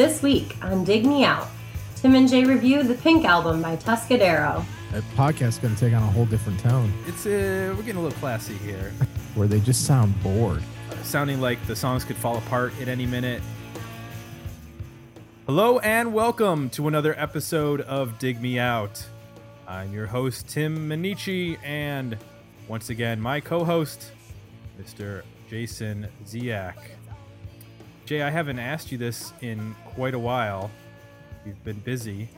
This week on Dig Me Out, Tim and Jay review the Pink album by Tuscadero. That podcast's going to take on a whole different tone It's uh, we're getting a little classy here, where they just sound bored. sounding like the songs could fall apart at any minute. Hello and welcome to another episode of Dig Me Out. I'm your host Tim Minichi, and once again my co-host, Mr. Jason Ziak. Jay, I haven't asked you this in quite a while. You've been busy,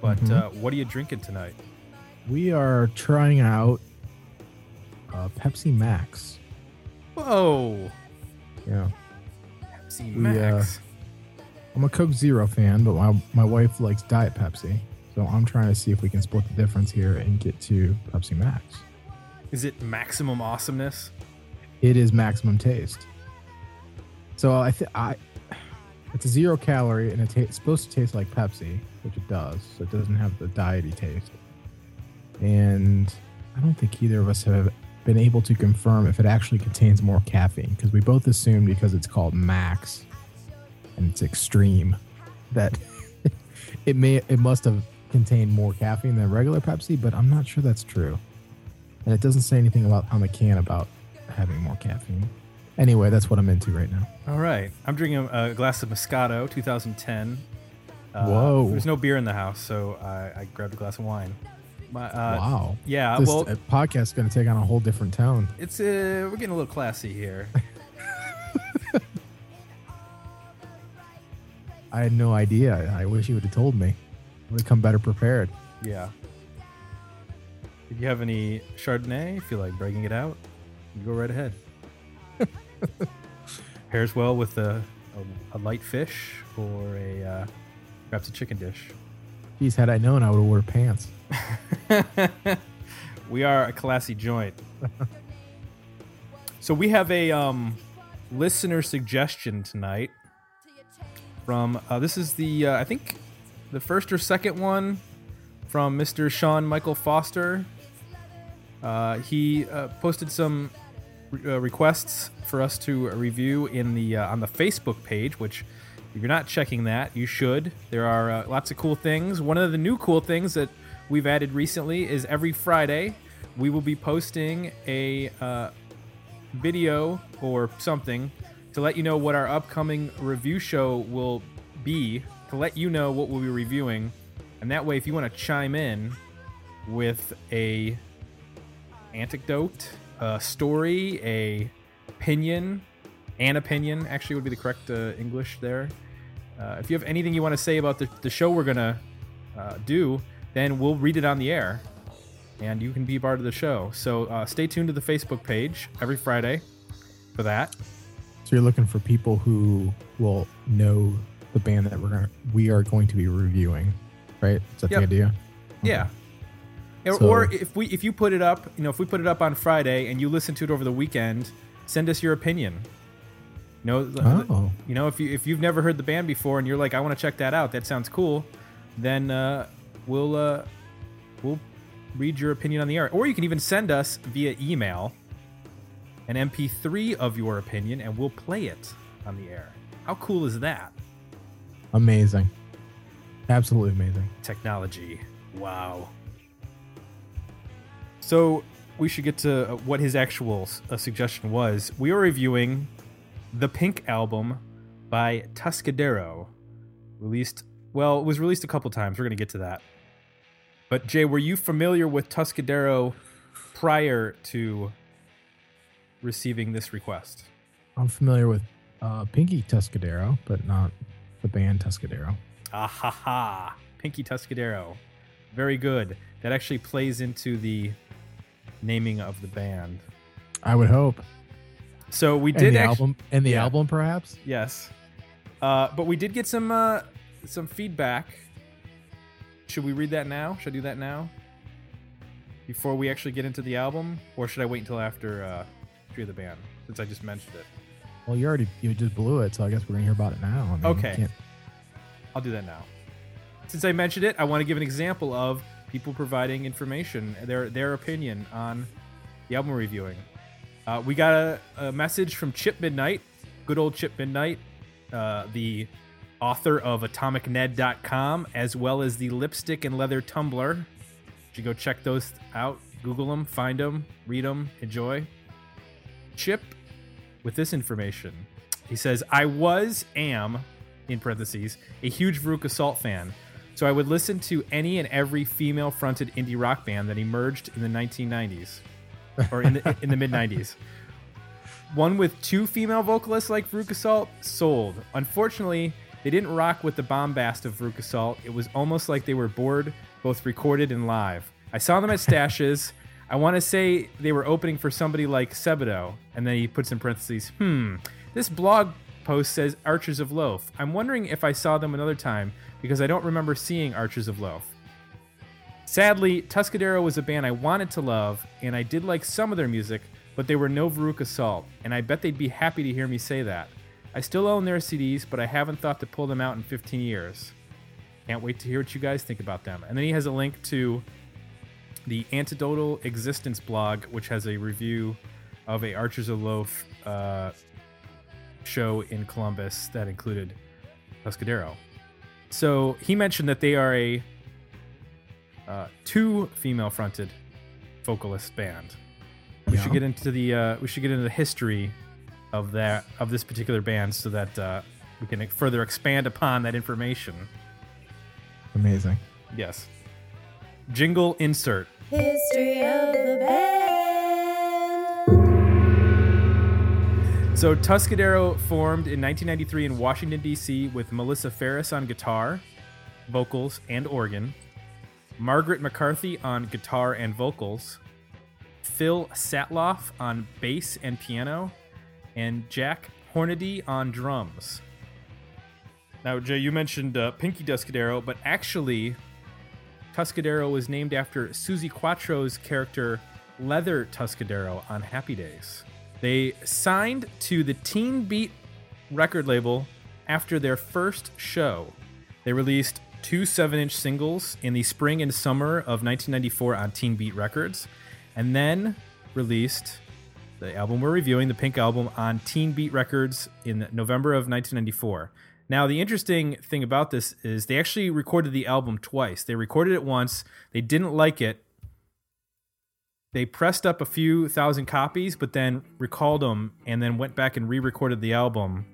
but Mhm. uh, what are you drinking tonight? We are trying out uh, Pepsi Max. Whoa, Yeah. Pepsi We, uh, Max. I'm a Coke Zero fan, but my, my wife likes Diet Pepsi. So I'm trying to see if we can split the difference here and get to Pepsi Max. Is it maximum awesomeness? It is maximum taste. So I think I it's a zero calorie and it ta- it's supposed to taste like Pepsi, which it does. So it doesn't have the diety taste. And I don't think either of us have been able to confirm if it actually contains more caffeine because we both assumed because it's called Max and it's extreme that it may it must have contained more caffeine than regular Pepsi, but I'm not sure that's true. And it doesn't say anything about on the can about having more caffeine. Anyway, that's what I'm into right now. All right. I'm drinking a, a glass of Moscato 2010. Uh, Whoa. There's no beer in the house, so I, I grabbed a glass of wine. My, uh, wow. Yeah, this well, uh, podcast's going to take on a whole different tone. it's uh, we're getting a little classy here. I had no idea. I wish you would have told me. I would have come better prepared. yeah. If you have any Chardonnay, if you like breaking it out, you go right ahead. Pairs well with a, a, a light fish or a uh, perhaps a chicken dish. Geez, had I known, I would have worn pants. we are a classy joint. so we have a um, listener suggestion tonight from uh, this is the uh, I think the first or second one from Mr. Sean Michael Foster. Uh, he uh, posted some uh, requests for us to review in the uh, on the Facebook page, which if you're not checking that, you should. There are uh, lots of cool things. One of the new cool things that we've added recently is every Friday we will be posting a uh, video or something to let you know what our upcoming review show will be, to let you know what we'll be reviewing. And that way, if you want to chime in with a anecdote, a story, a opinion, an opinion actually would be the correct uh, English there. Uh, if you have anything you want to say about the, the show we're gonna uh, do, then we'll read it on the air, and you can be part of the show. So uh, stay tuned to the Facebook page every Friday for that. So you're looking for people who will know the band that we're gonna, we are going to be reviewing, right? Is that Yep. the idea? Yeah. Or, So- or if we if you put it up, you know, if we put it up on Friday and you listen to it over the weekend, send us your opinion. You know, Oh. you know, if you if you've never heard the band before and you're like, I want to check that out, that sounds cool, then uh, we'll uh, we'll read your opinion on the air. Or you can even send us via email an MP3 of your opinion, and we'll play it on the air. How cool is that? Amazing. Absolutely amazing. technology. Wow. So we should get to uh, what his actual uh, suggestion was. We are reviewing the Pink album by Tuscadero, released. Well, it was released a couple times. We're gonna get to that. But Jay, were you familiar with Tuscadero prior to receiving this request? I'm familiar with uh, Pinky Tuscadero, but not the band Tuscadero. Ah ha ha! Pinky Tuscadero. Very good. That actually plays into the naming of the band. I would hope. So we And did the actu- album, and the Yeah. album, perhaps. Yes. Uh, but we did get some uh, some feedback. Should we read that now? Should I do that now? Before we actually get into the album? Or should I wait until after uh, Tree of the Band? Since I just mentioned it. Well, you already you just blew it, so I guess we're gonna hear about it now. I mean, Okay. I'll do that now. Since I mentioned it, I want to give an example of people providing information, their their opinion on the album reviewing. Uh, we got a, a message from Chip Midnight, good old Chip Midnight, uh, the author of AtomicNed.com, as well as the Lipstick and Leather Tumblr. You should go check those out. Google them, find them, read them, enjoy. Chip with this information. He says, I was, am, in parentheses, a huge Veruca Salt fan. So I would listen to any and every female fronted indie rock band that emerged in the 1990s or in the, in the mid 90s. One with two female vocalists like Veruca Salt sold. Unfortunately, they didn't rock with the bombast of Veruca Salt. It was almost like they were bored, both recorded and live. I saw them at Stache's. I want to say they were opening for somebody like Sebadoh, and then he puts in parentheses, hmm, this blog post says Archers of Loaf. I'm wondering if I saw them another time because I don't remember seeing Archers of Loaf. Sadly, Tuscadero was a band I wanted to love, and I did like some of their music, but they were no Veruca Salt, and I bet they'd be happy to hear me say that. I still own their CDs, but I haven't thought to pull them out in 15 years. Can't wait to hear what you guys think about them. And then he has a link to the Antidotal Existence blog, which has a review of a Archers of Loaf uh, show in Columbus that included Tuscadero. So he mentioned that they are a uh, two female fronted vocalist band. We Yeah. should get into the uh, we should get into the history of that of this particular band so that uh, we can further expand upon that information. Amazing. Yes. Jingle insert. History of the band. So Tuscadero formed in 1993 in Washington D.C. with Melissa Ferris on guitar, vocals, and organ, Margaret McCarthy on guitar and vocals, Phil Satloff on bass and piano, and Jack Hornady on drums. Now, Jay, you mentioned uh, Pinky Tuscadero, but actually, Tuscadero was named after Suzi Quatro's character Leather Tuscadero on Happy Days. They signed to the Teen Beat record label after their first show. They released two 7 inch singles in the spring and summer of 1994 on Teen Beat Records, and then released the album we're reviewing, the Pink Album, on Teen Beat Records in November of 1994. Now, the interesting thing about this is they actually recorded the album twice. They recorded it once, they didn't like it. They pressed up a few thousand copies, but then recalled them and then went back and re recorded the album.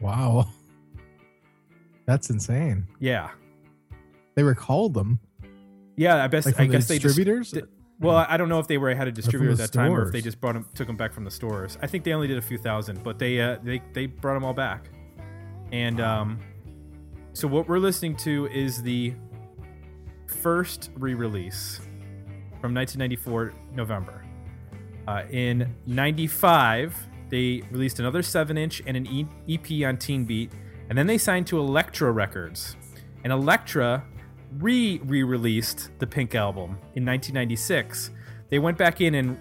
Wow. That's insane. Yeah. They recalled them. Yeah, I guess Like I the guess they distributors? di- well, I don't know if they were had a distributor at that time or if they just brought them, took them back from the stores. I think they only did a few thousand, but they uh, they they brought them all back. And um, so what we're listening to is the first re-release from 1994 November. Uh, in '95, they released another seven-inch and an EP on Teen Beat, and then they signed to Elektra Records. And Elektra re re-released the Pink album in 1996. They went back in and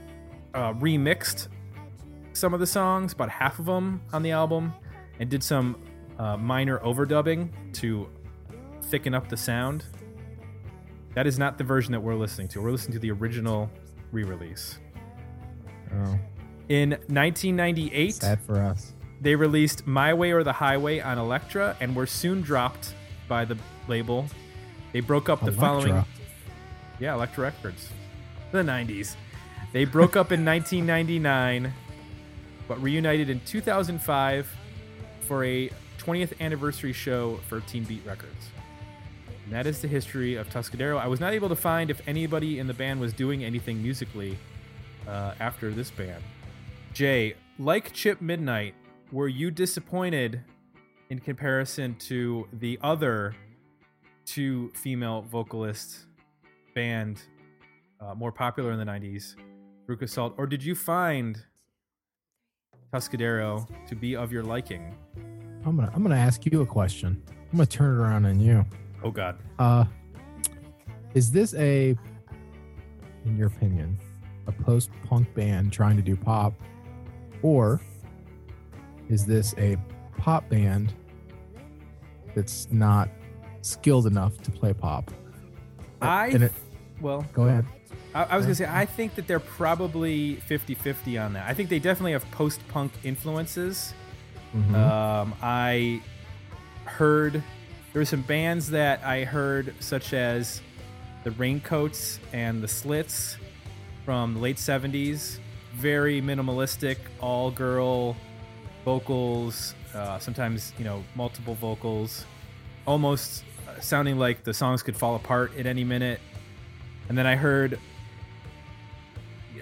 uh, remixed some of the songs, about half of them on the album, and did some uh, minor overdubbing to thicken up the sound. That is not the version that we're listening to. We're listening to the original re-release. Oh, In 1998, sad for us. they released My Way or the Highway on Elektra and were soon dropped by the label. They broke up the following Yeah, Elektra Records. The 90s. They broke up in 1999 but reunited in 2005 for a 20th anniversary show for Teen Beat Records. That is the history of Tuscadero. I was not able to find if anybody in the band was doing anything musically uh, after this band. Jay, like Chip Midnight, were you disappointed in comparison to the other two female vocalist band uh, more popular in the 90s, Veruca Salt, or did you find Tuscadero to be of your liking? I'm gonna I'm gonna ask you a question. I'm gonna turn it around on you. Oh God, Uh, is this a, in your opinion, a post-punk band trying to do pop, or is this a pop band that's not skilled enough to play pop? I and it, well, go ahead. I, I was gonna say I think that they're probably 50-50 on that. I think they definitely have post-punk influences. Mhm. Um, I heard there were some bands that I heard, such as the Raincoats and the Slits from the late 70s. Very minimalistic, all girl vocals, uh, sometimes, you know, multiple vocals, almost uh, sounding like the songs could fall apart at any minute. And then I heard,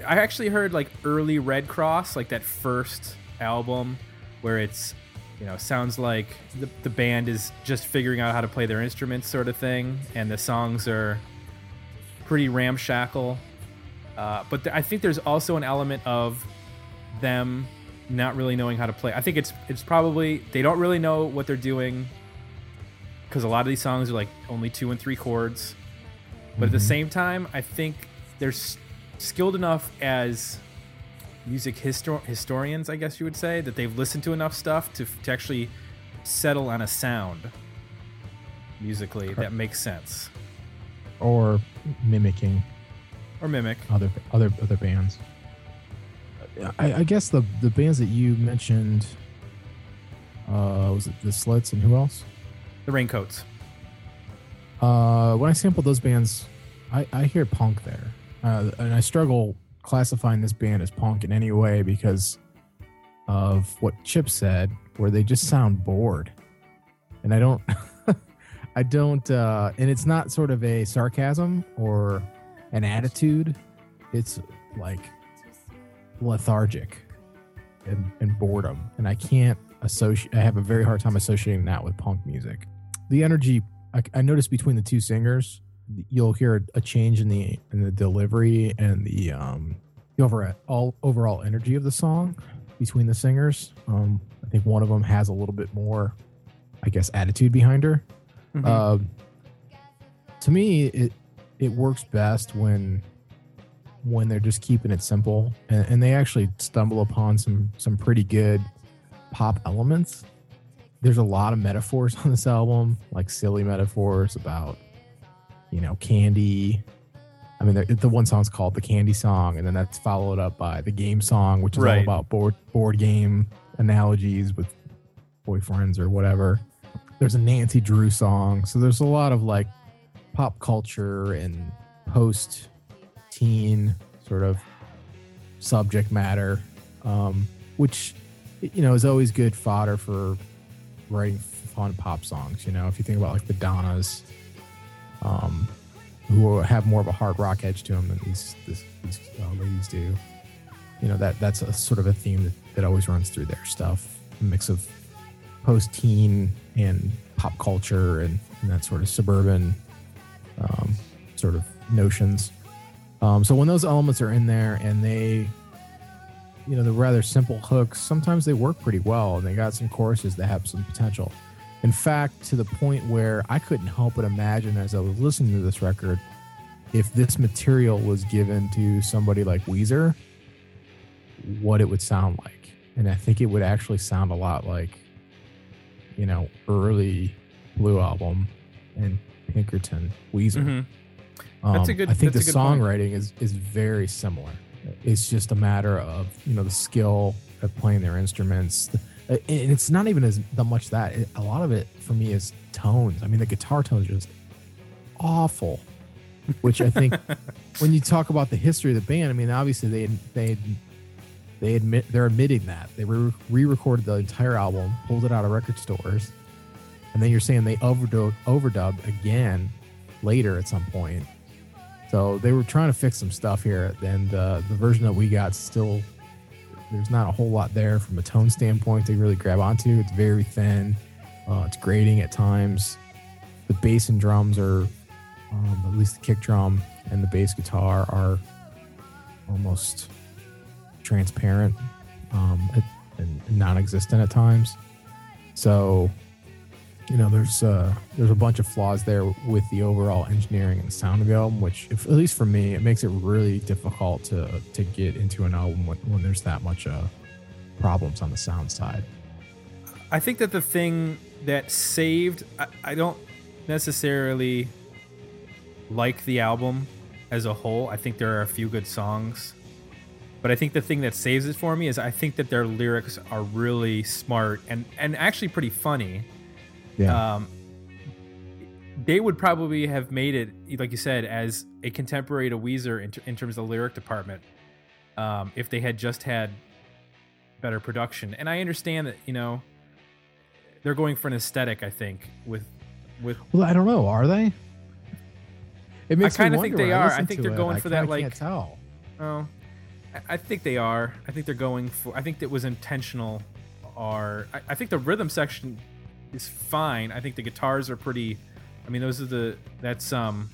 I actually heard like early Red Cross, like that first album where it's you know sounds like the, the band is just figuring out how to play their instruments sort of thing and the songs are pretty ramshackle. Uh, but th- i think there's also an element of them not really knowing how to play. I think it's it's probably they don't really know what they're doing because a lot of these songs are like only two and three chords. But at the same time i think they're s- skilled enough as music histor- historians, I guess you would say, that they've listened to enough stuff to, to actually settle on a sound musically that makes sense or mimicking or mimic. other other other bands. I, I guess the the bands that you mentioned, uh, was it the Slits and who else? The raincoats. Uh, when I sample those bands, I, I hear punk there, uh, and I struggle classifying this band as punk in any way because of what Chip said, where they just sound bored, and I don't, I don't, uh, and it's not sort of a sarcasm or an attitude; it's like lethargic and, and boredom, and I can't associate. I have a very hard time associating that with punk music. The energy I, I noticed between the two singers, you'll hear a, change in the in the delivery and the um the overall all overall energy of the song between the singers. Um, I think one of them has a little bit more, I guess, attitude behind her. Mhm. Um, to me, it it works best when when they're just keeping it simple, and, and they actually stumble upon some some pretty good pop elements. There's a lot of metaphors on this album, like silly metaphors about you know candy. I mean, the, the one song's called the Candy Song, and then that's followed up by the Game Song, which is all about board board game analogies with boyfriends or whatever there's a Nancy Drew song. So there's a lot of like pop culture and post teen sort of subject matter, um, which you know is always good fodder for writing fun pop songs. You know, if you think about like the Donnas, um, who have more of a hard rock edge to them than these this, these uh, ladies do. You know that that's a sort of a theme that, that always runs through their stuff. A mix of post teen and pop culture and, and that sort of suburban um, sort of notions. Um, so when those elements are in there and they, you know, the rather simple hooks, sometimes they work pretty well and they got some choruses that have some potential. In fact, to the point where I couldn't help but imagine as I was listening to this record, if this material was given to somebody like Weezer, what it would sound like. And I think it would actually sound a lot like you know, early Blue album and Pinkerton Weezer. Mhm. Um, That's a good- I think the point. songwriting is is very similar. It's just a matter of you know the skill of playing their instruments, and it's not even as much that. It, a lot of it for me is tones. I mean, the guitar tones are just awful. Which I think when you talk about the history of the band, I mean, obviously they they they admit they're admitting that they re- re-recorded the entire album, pulled it out of record stores, and then you're saying they overdub overdubbed again later at some point. So they were trying to fix some stuff here, and uh, the version that we got still there's not a whole lot there from a tone standpoint to really grab onto. It's very thin. Uh, it's grating at times. The bass and drums are, um, at least the kick drum and the bass guitar are almost transparent um, and non-existent at times. So, you know, there's uh, there's a bunch of flaws there with the overall engineering and sound of the album, which, if, at least for me, it makes it really difficult to to get into an album when, when there's that much uh, problems on the sound side. I think that the thing that saved, I, I don't necessarily like the album as a whole. I think there are a few good songs. But I think the thing that saves it for me is I think that their lyrics are really smart and, and actually pretty funny. Yeah. um, they would probably have made it, like you said, as a contemporary to Weezer in, ter- in terms of the lyric department, um, if they had just had better production. And I understand that you know they're going for an aesthetic. I think with with well, I don't know. Are they? It makes me kinda think they are. I listen think they're it, going I for that, like- Can't tell. Oh, I- I think they are. I think they're going for. I think that was intentional. Are I, I think the rhythm section is fine. I think the guitars are pretty. I mean, those are the. That's um.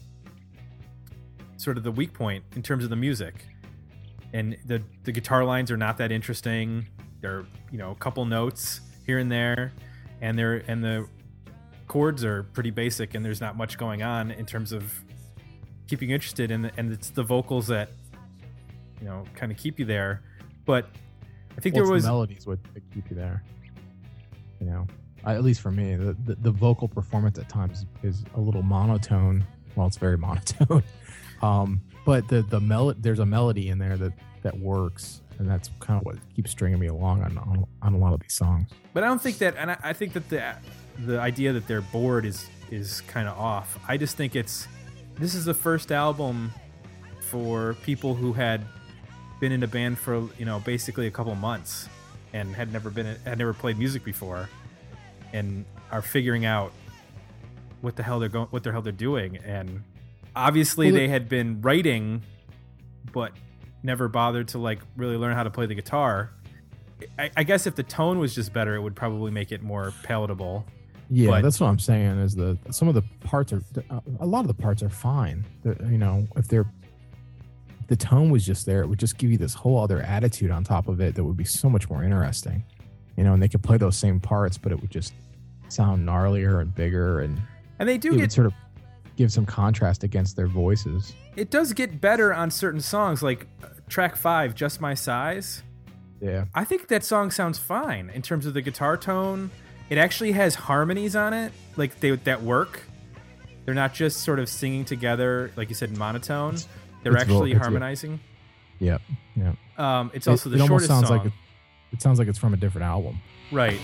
Sort of the weak point in terms of the music, and the the guitar lines are not that interesting. They're you know a couple notes here and there, and they're and the chords are pretty basic, and there's not much going on in terms of keeping you interested. And and it's the vocals that you know kind of keep you there but i think Well, there was the melodies would keep you there. You know, At least for me, the, the the vocal performance at times is a little monotone. Well, it's very monotone. um, but the the melody, there's a melody in there that that works, and that's kind of what keeps stringing me along on on, on a lot of these songs. but i don't think that and i, I think that the the idea that they're bored is is kind of off i just think it's this is the first album for people who had been in a band for you know basically a couple months and had never been had never played music before and are figuring out what the hell they're going what the hell they're doing and obviously Well, they had been writing but never bothered to like really learn how to play the guitar I, I guess if the tone was just better it would probably make it more palatable Yeah, But- that's what I'm saying. Is the some of the parts are a lot of the parts are fine. The- you know, if they're if the tone was just there, it would just give you this whole other attitude on top of it that would be so much more interesting. You know, and they could play those same parts, but it would just sound gnarlier and bigger, and and they do it get sort of give some contrast against their voices. it does get better on certain songs like uh, track five just my size Yeah, I think that song sounds fine in terms of the guitar tone. It actually has harmonies on it, like they that work. They're not just sort of singing together, like you said, monotone. They're it's actually vo- harmonizing. yeah, yeah. Um, it's It- also the it, almost shortest sounds song, like it, it sounds like it's from a different album. right?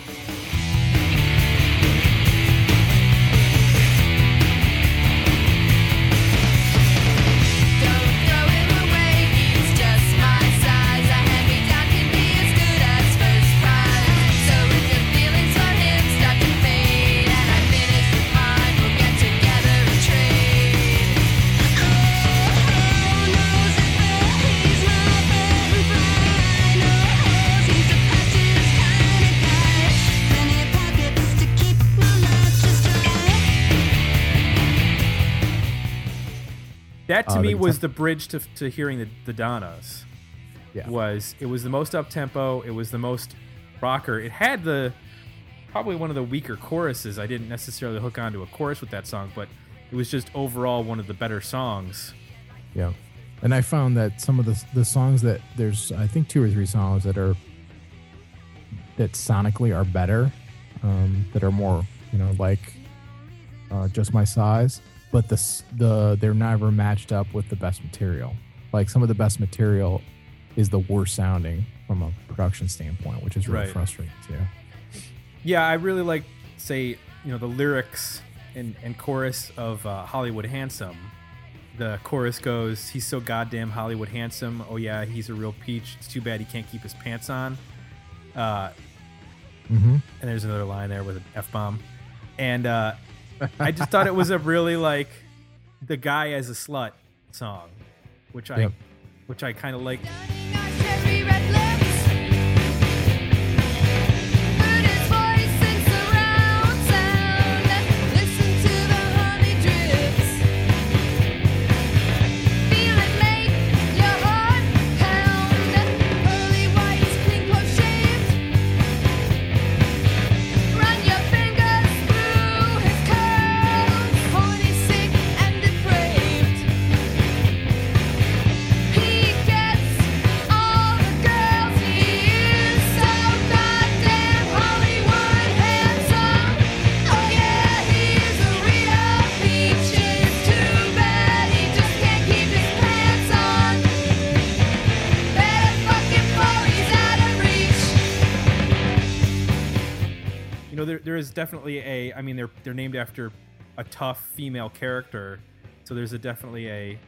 Me was the bridge to, to hearing the, the Donnas. Yeah. Was it was the most up tempo. It was the most rocker. It had the probably one of the weaker choruses. I didn't necessarily hook onto a chorus with that song, but it was just overall one of the better songs. Yeah. And I found that some of the the songs that there's I think two or three songs that are that sonically are better, um, that are more you know like uh, just my size, but the the they're never matched up with the best material. Like some of the best material is the worst sounding from a production standpoint, which is really Right. frustrating too. Yeah, I really like say you know the lyrics and, and chorus of uh, Hollywood Handsome. The chorus goes, "He's so goddamn Hollywood handsome. Oh yeah, he's a real peach. It's too bad he can't keep his pants on." Uh, Mm-hmm. and there's another line there with an f bomb, and uh, I just thought it was a really like the guy as a slut song, which I Yep. which I kind of like. Is definitely a. I mean, they're they're named after a tough female character, so there's a definitely a,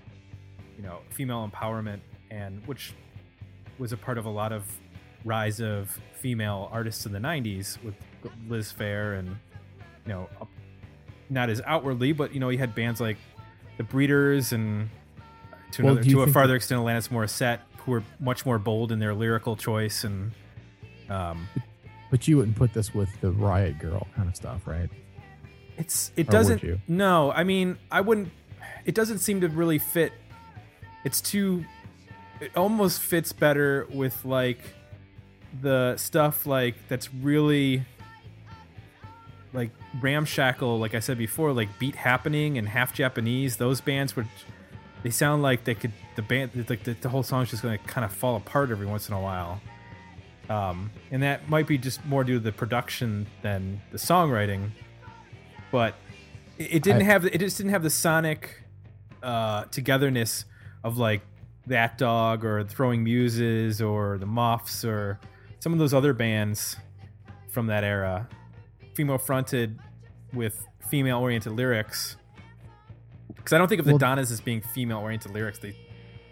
you know, female empowerment, and which was a part of a lot of rise of female artists in the '90s with Liz Phair and, you know, not as outwardly, but you know, you had bands like the Breeders and to Well, another to a farther extent Alanis Morissette, who were much more bold in their lyrical choice and. Um, But you wouldn't put this with the Riot Grrrl kind of stuff, right? It's it Or doesn't. No, I mean I wouldn't. It doesn't seem to really fit. It's too. It almost fits better with like the stuff like that's really like ramshackle. Like I said before, like Beat Happening and Half Japanese. Those bands would. They sound like they could. The band like the, the whole song's just going to kind of fall apart every once in a while. Um, and that might be just more due to the production than the songwriting but it, it didn't I- have it just didn't have the sonic uh, togetherness of like that dog or throwing muses or the muffs or some of those other bands from that era. Female fronted with female oriented lyrics. Because i don't think of the Well- donnas as being female oriented lyrics. They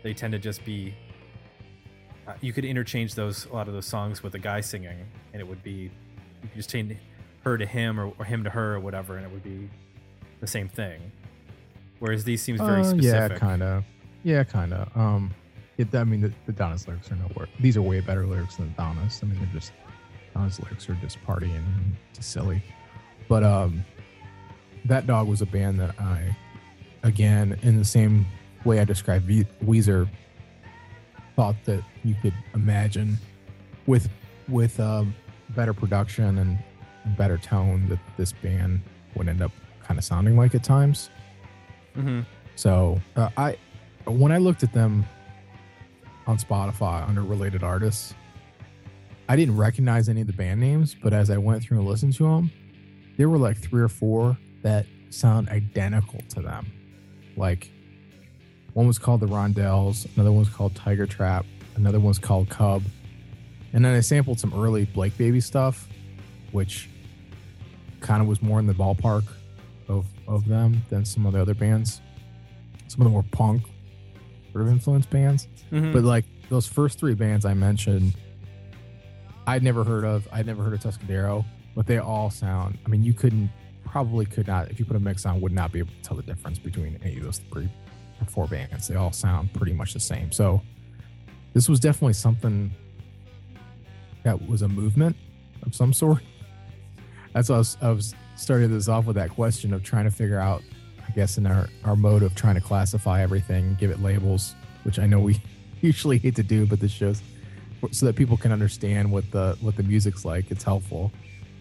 they tend to just be uh, you could interchange those a lot of those songs with a guy singing and it would be you could just change her to him or, or him to her or whatever and it would be the same thing whereas these seems very Uh, specific Yeah, kind of. Yeah, kind of. Um, it, I mean, the, the Donna's lyrics are nowhere. These are way better lyrics than Donna's. I mean, they're just Donna's lyrics are just partying and just silly. But um, that dog was a band that I, again, in the same way I described Weezer, thought that you could imagine with with um, better production and better tone that this band would end up kind of sounding like at times. hmm So uh, I, when I looked at them on Spotify under related artists, I didn't recognize any of the band names. But as I went through and listened to them, there were like three or four that sound identical to them. Like one was called the Rondelles, another one was called Tiger Trap, another one was called Cub, and then I sampled some early Blake Baby stuff, which kind of was more in the ballpark of of them than some of the other bands. Some of them were punk sort of influence bands, hmm but like those first three bands I mentioned, I'd never heard of. I'd never heard of Tuscadero, but they all sound. I mean, you couldn't probably could not if you put a mix on, would not be able to tell the difference between any of those three four bands. They all sound pretty much the same. So this was definitely something that was a movement of some sort. That's why I was, I was starting this off with that question of trying to figure out, I guess, in our, our mode of trying to classify everything, give it labels, which I know we usually hate to do, but this shows so that people can understand what the what the music's like. It's helpful.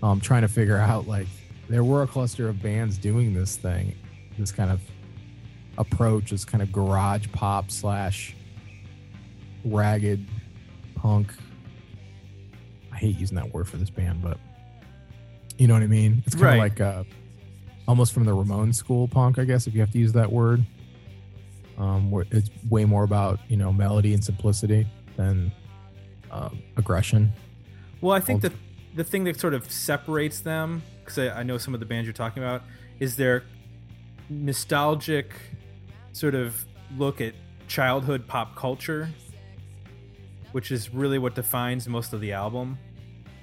Um, trying to figure out like there were a cluster of bands doing this thing, this kind of approach, this kind of garage pop slash ragged punk. I hate using that word for this band, but you know what I mean. It's kind Right. of like uh, almost from the Ramon school punk, I guess, if you have to use that word. Um, where it's way more about you know melody and simplicity than um, aggression. Well, I think that the thing that sort of separates them, because I, I know some of the bands you're talking about, is their nostalgic sort of look at childhood pop culture, which is really what defines most of the album.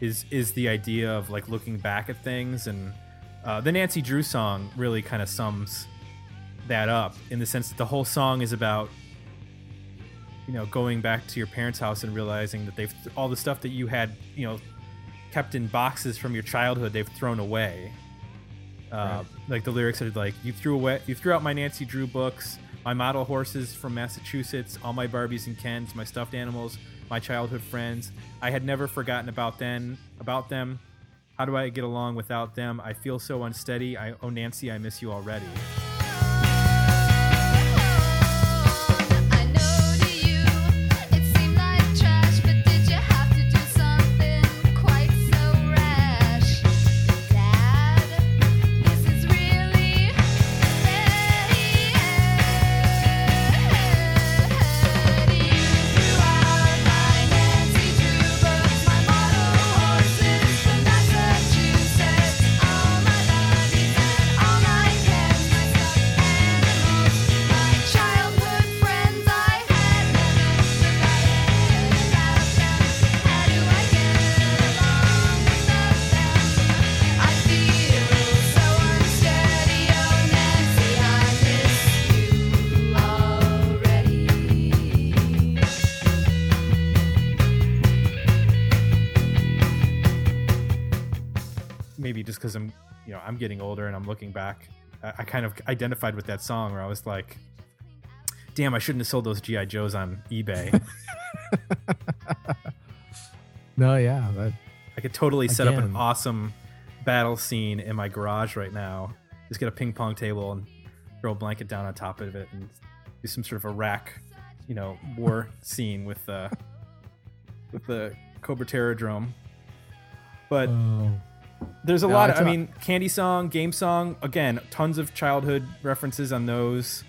Is is the idea of like looking back at things, and uh, the Nancy Drew song really kind of sums that up in the sense that the whole song is about you know going back to your parents' house and realizing that they've all the stuff that you had you know kept in boxes from your childhood they've thrown away. Uh, Like the lyrics are like you threw away you threw out my Nancy Drew books, my model horses from Massachusetts, all my Barbies and Kens, my stuffed animals, my childhood friends. I had never forgotten about them about them. How do I get along without them? I feel so unsteady. I oh Nancy, I miss you already. I'm, you know, I'm getting older and I'm looking back, I, I kind of identified with that song where I was like, "Damn, I shouldn't have sold those GI Joes on eBay. No, yeah, that I could totally set up an awesome battle scene in my garage right now. Just get a ping pong table and throw a blanket down on top of it and do some sort of Iraq, you know, war scene with uh, with the Cobra Terrordrome. But oh, there's a No, lot. I Of, I mean, Candy Song, Game Song. Again, tons of childhood references on those.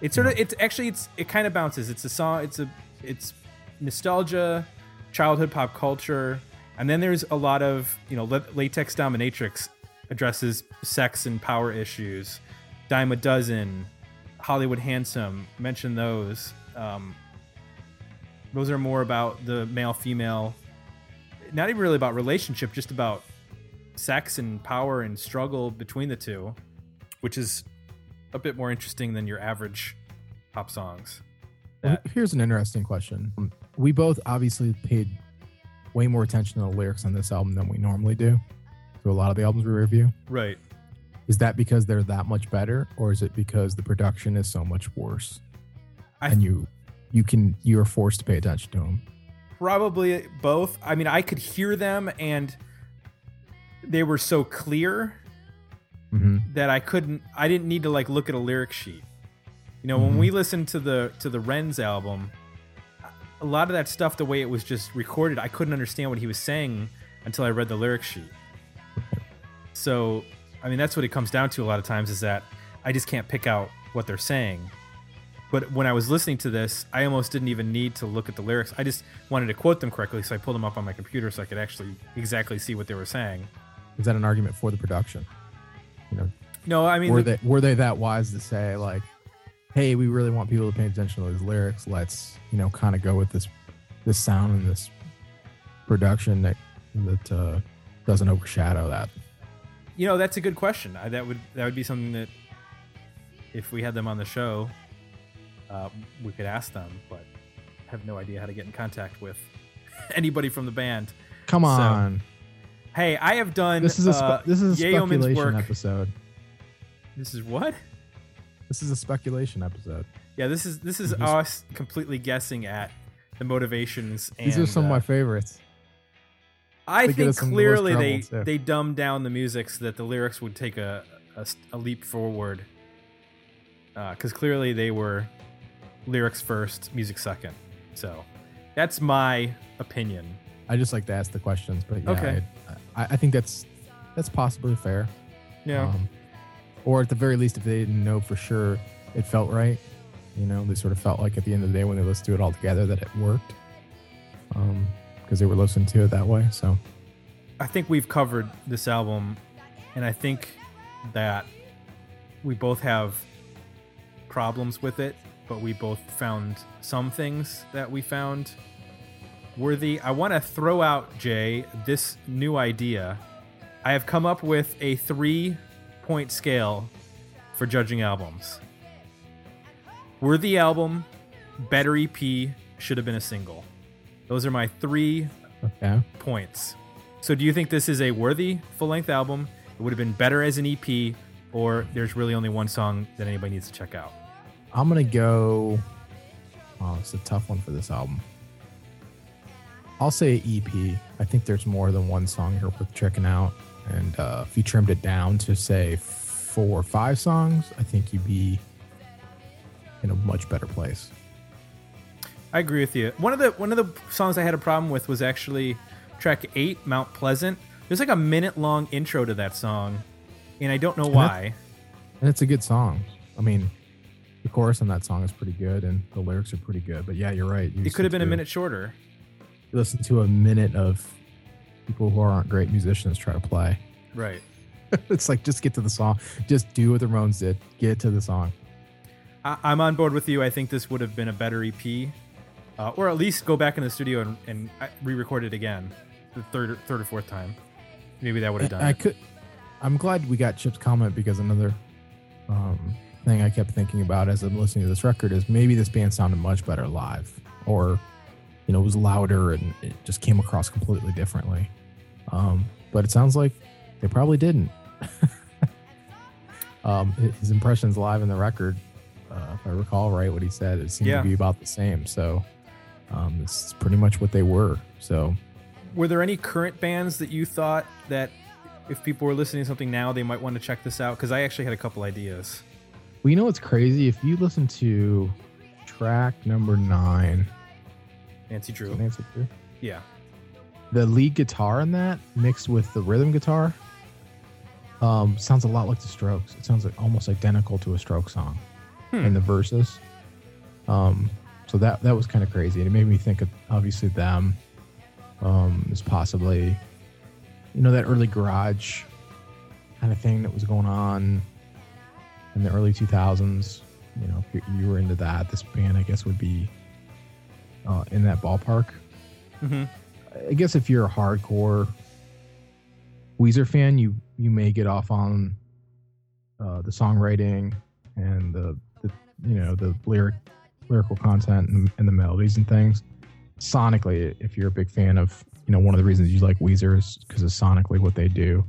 It's sort of. It's actually. It's. It kind of bounces. It's a song. It's a. It's nostalgia, childhood pop culture, and then there's a lot of you know. Latex Dominatrix addresses sex and power issues. Dime a dozen, Hollywood Handsome. Mention those. Um, those are more about the male female. Not even really about relationship, just about sex and power and struggle between the two, which is a bit more interesting than your average pop songs. Well, here's an interesting question. Um, We both obviously paid way more attention to the lyrics on this album than we normally do. To a lot of the albums we review. Right. Is that because they're that much better, or is it because the production is so much worse, I- and you you can you are forced to pay attention to them? Probably both. I mean, I could hear them and they were so clear hmm that I couldn't I didn't need to like look at a lyric sheet. You know, when Mhm. we listened to the to the Renz album, a lot of that stuff the way it was just recorded, I couldn't understand what he was saying until I read the lyric sheet. So, I mean, that's what it comes down to a lot of times is that I just can't pick out what they're saying. But when I was listening to this, I almost didn't even need to look at the lyrics. I just wanted to quote them correctly, so I pulled them up on my computer so I could actually exactly see what they were saying. Is that an argument for the production? You know, No, I mean, were the- they were they that wise to say like, "Hey, we really want people to pay attention to these lyrics. Let's you know kind of go with this this sound and this production that that uh, doesn't overshadow that." You know, that's a good question. I, that would that would be something that if we had them on the show, uh, we could ask them. But I have no idea how to get in contact with anybody from the band. Come So, on, Hey, I have done. this is a spe- uh, this is a Yeoman's speculation work. episode. This is what? This is a speculation episode. Yeah, this is this is us completely guessing at the motivations. And, These are some of uh, my favorites. I They think clearly they too. they dumbed down the music so that the lyrics would take a a, a leap forward. Because clearly they were lyrics first, music second. So that's my opinion. I just like to ask the questions, but yeah, Okay. I, I think that's that's possibly fair. Yeah. Um, or at the very least, if they didn't know for sure it felt right, you know, they sort of felt like at the end of the day when they listened to it all together that it worked, because they were listening to it that way. So I think we've covered this album, and I think that we both have problems with it, but we both found some things that we found worthy. I want to throw out, Jay, this new idea. I have come up with a three point scale for judging albums. Worthy album, better EP, should have been a single. Those are my three okay, points. So, do you think this is a worthy full length album? It would have been better as an EP, or there's really only one song that anybody needs to check out? I'm gonna go. Oh, it's a tough one for this album. I'll say EP. I think there's more than one song here worth checking out, and uh, if you trimmed it down to say four or five songs, I think you'd be in a much better place. I agree with you. One of the one of the songs I had a problem with was actually track eight, Mount Pleasant. There's like a minute long intro to that song, and I don't know And why. And it's a good song. I mean, the chorus on that song is pretty good, and the lyrics are pretty good. But yeah, you're right. You It could have been a minute shorter. You listen to a minute of people who aren't great musicians try to play. Right. it's like just get to the song. Just do what the Ramones did. Get to the song. I, I'm on board with you. I think this would have been a better EP, uh, or at least go back in the studio and, and uh, re-record it again, the third, third or fourth time. Maybe that would have done I it. could. I'm glad we got Chip's comment because another um, thing I kept thinking about as I'm listening to this record is maybe this band sounded much better live, or you know, it was louder and it just came across completely differently. Um, but it sounds like they probably didn't. um, his impressions live in the record, uh, if I recall right, what he said, it seemed Yeah. to be about the same. So um, this is pretty much what they were. So Were there any current bands that you thought that if people were listening to something now, they might want to check this out? Because I actually had a couple ideas. Well, you know what's crazy? If you listen to track number nine, Nancy Drew. Nancy Drew, Yeah. the lead guitar in that mixed with the rhythm guitar um, sounds a lot like the Strokes. It sounds like almost identical to a Stroke song Hmm. in the verses. Um, so that that was kind of crazy, and it made me think of obviously them um, is possibly you know that early garage kind of thing that was going on in the early 2000s. You know, if you were into that, this band I guess would be uh, in that ballpark. hmm I guess if you're a hardcore Weezer fan, you you may get off on uh, the songwriting and the, the you know the lyric lyrical content and, and the melodies and things. Sonically, if you're a big fan of you know one of the reasons you like Weezer is because of sonically what they do,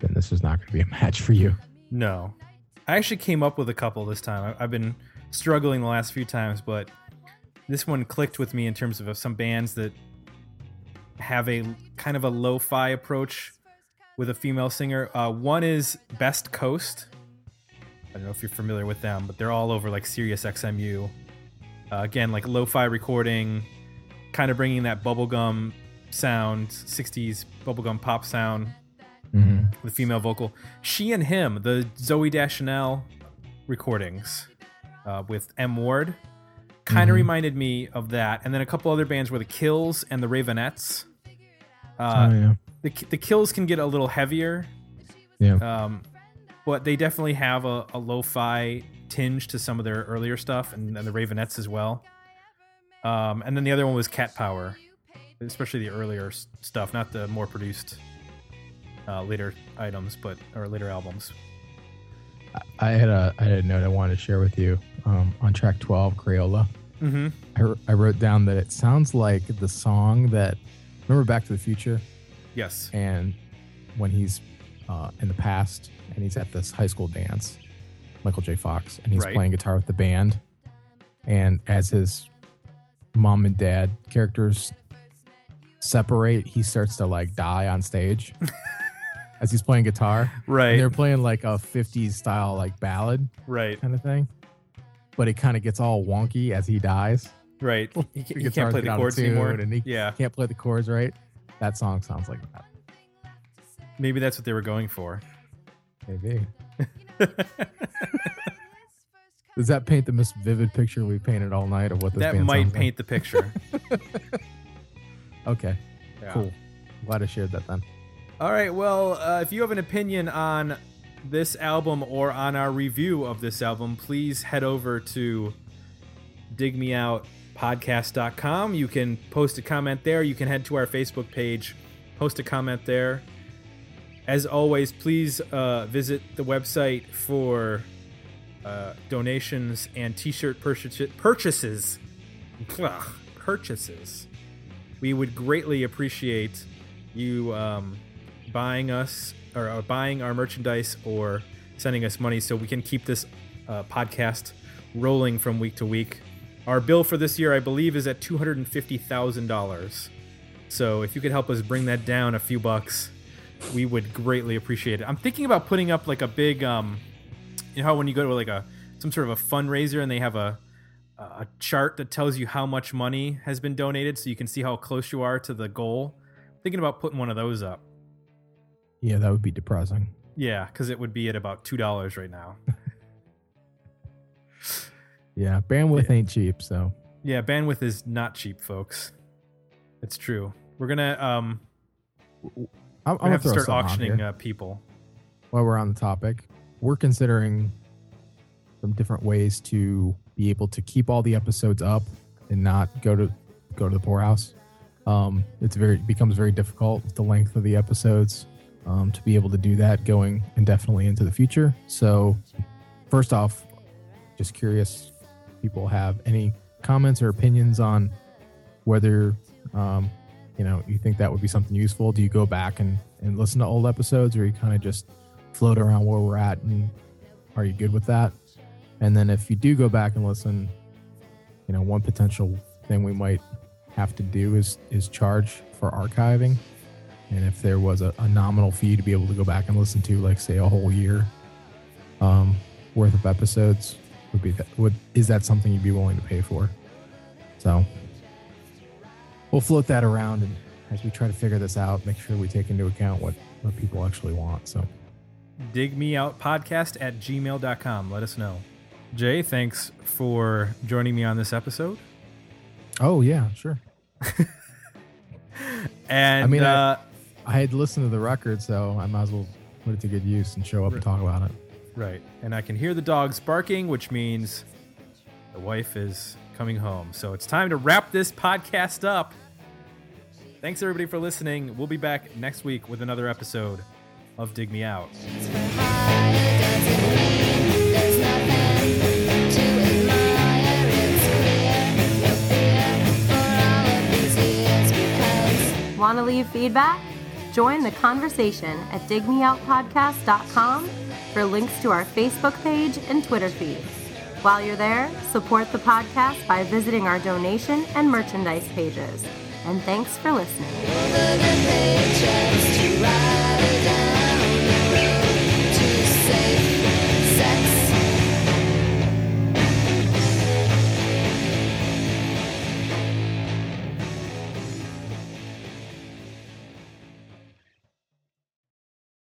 then this is not going to be a match for you. No. I actually came up with a couple this time. I- I've been struggling the last few times, but this one clicked with me in terms of some bands that have a kind of a lo fi approach with a female singer. Uh, one is Best Coast. I don't know if you're familiar with them, but they're all over like Sirius XMU. Uh, again, like lo fi recording, kind of bringing that bubblegum sound, 60s bubblegum pop sound Mm-hmm. the female vocal. She and him, the Zooey Deschanel recordings uh, with M Ward, kind of Mhm. reminded me of that. And then a couple other bands were the Kills and the Raveonettes. oh Uh, yeah, the the Kills can get a little heavier, yeah. um, but they definitely have a, a lo-fi tinge to some of their earlier stuff, and, and the Raveonettes as well. Um, and then the other one was Cat Power, especially the earlier stuff, not the more produced uh, later items, but or later albums. I had a I had a note I wanted to share with you um, on track 12, Crayola. Mm-hmm. I, I wrote down that it sounds like the song that remember Back to the Future Yes. and when he's uh, in the past and he's at this high school dance, Michael J. Fox, and he's Right. playing guitar with the band, and as his mom and dad characters separate, he starts to like die on stage as he's playing guitar. Right. And they're playing like a 50s style like ballad right. kind of thing. But it kind of gets all wonky as he dies. Right. He, The he can't play the chords anymore. And he Yeah. can't play the chords right. That song sounds like that. Maybe that's what they were going for. Maybe. Does that paint the most vivid picture we painted all night of what this that band might sounds like? paint the picture. Okay, Yeah. cool. Glad I shared that then. All right. Well, uh, if you have an opinion on this album or on our review of this album, please head over to digmeoutpodcast.com. You can post a comment there. You can head to our Facebook page, post a comment there. As always, please uh, visit the website for uh, donations and t-shirt purchase- purchases. Purchases. We would greatly appreciate you um, buying us or uh, buying our merchandise or sending us money so we can keep this uh, podcast rolling from week to week. Our bill for this year, I believe, is at two hundred and fifty thousand dollars. So if you could help us bring that down a few bucks, we would greatly appreciate it. I'm thinking about putting up like a big, um, you know how when you go to like a some sort of a fundraiser and they have a a chart that tells you how much money has been donated, so you can see how close you are to the goal. Thinking about putting one of those up. Yeah, that would be depressing. Yeah, because it would be at about two dollars right now. Yeah, bandwidth ain't cheap, so Yeah, bandwidth is not cheap, folks. It's true. We're gonna um I'm, I'm gonna gonna have to start auctioning uh, people. while we're on the topic. We're considering some different ways to be able to keep all the episodes up and not go to go to the poorhouse. Um, it's very it becomes very difficult with the length of the episodes um, to be able to do that going indefinitely into the future. So, first off, just curious, people have any comments or opinions on whether um, you know you think that would be something useful, do you go back and and listen to old episodes, or you kind of just float around where we're at, and are you good with that? And then if you do go back and listen, you know, one potential thing we might have to do is is charge for archiving. And if there was a, a nominal fee to be able to go back and listen to, like say a whole year um, worth of episodes, would be that would is that something you'd be willing to pay for? So we'll float that around and as we try to figure this out, make sure we take into account what, what people actually want. So Dig me out podcast at gmail.com. Let us know. Jay, thanks for joining me on this episode. Oh yeah, sure. And I mean, I- uh, I had listened to the record, so I might as well put it to good use and show up and talk about it. right. And I can hear the dogs barking, which means the wife is coming home. So it's time to wrap this podcast up. Thanks everybody for listening. We'll be back next week with another episode of Dig Me Out. Want to leave feedback? Join the conversation at digmeoutpodcast.com for links to our Facebook page and Twitter feed. While you're there, support the podcast by visiting our donation and merchandise pages. And thanks for listening.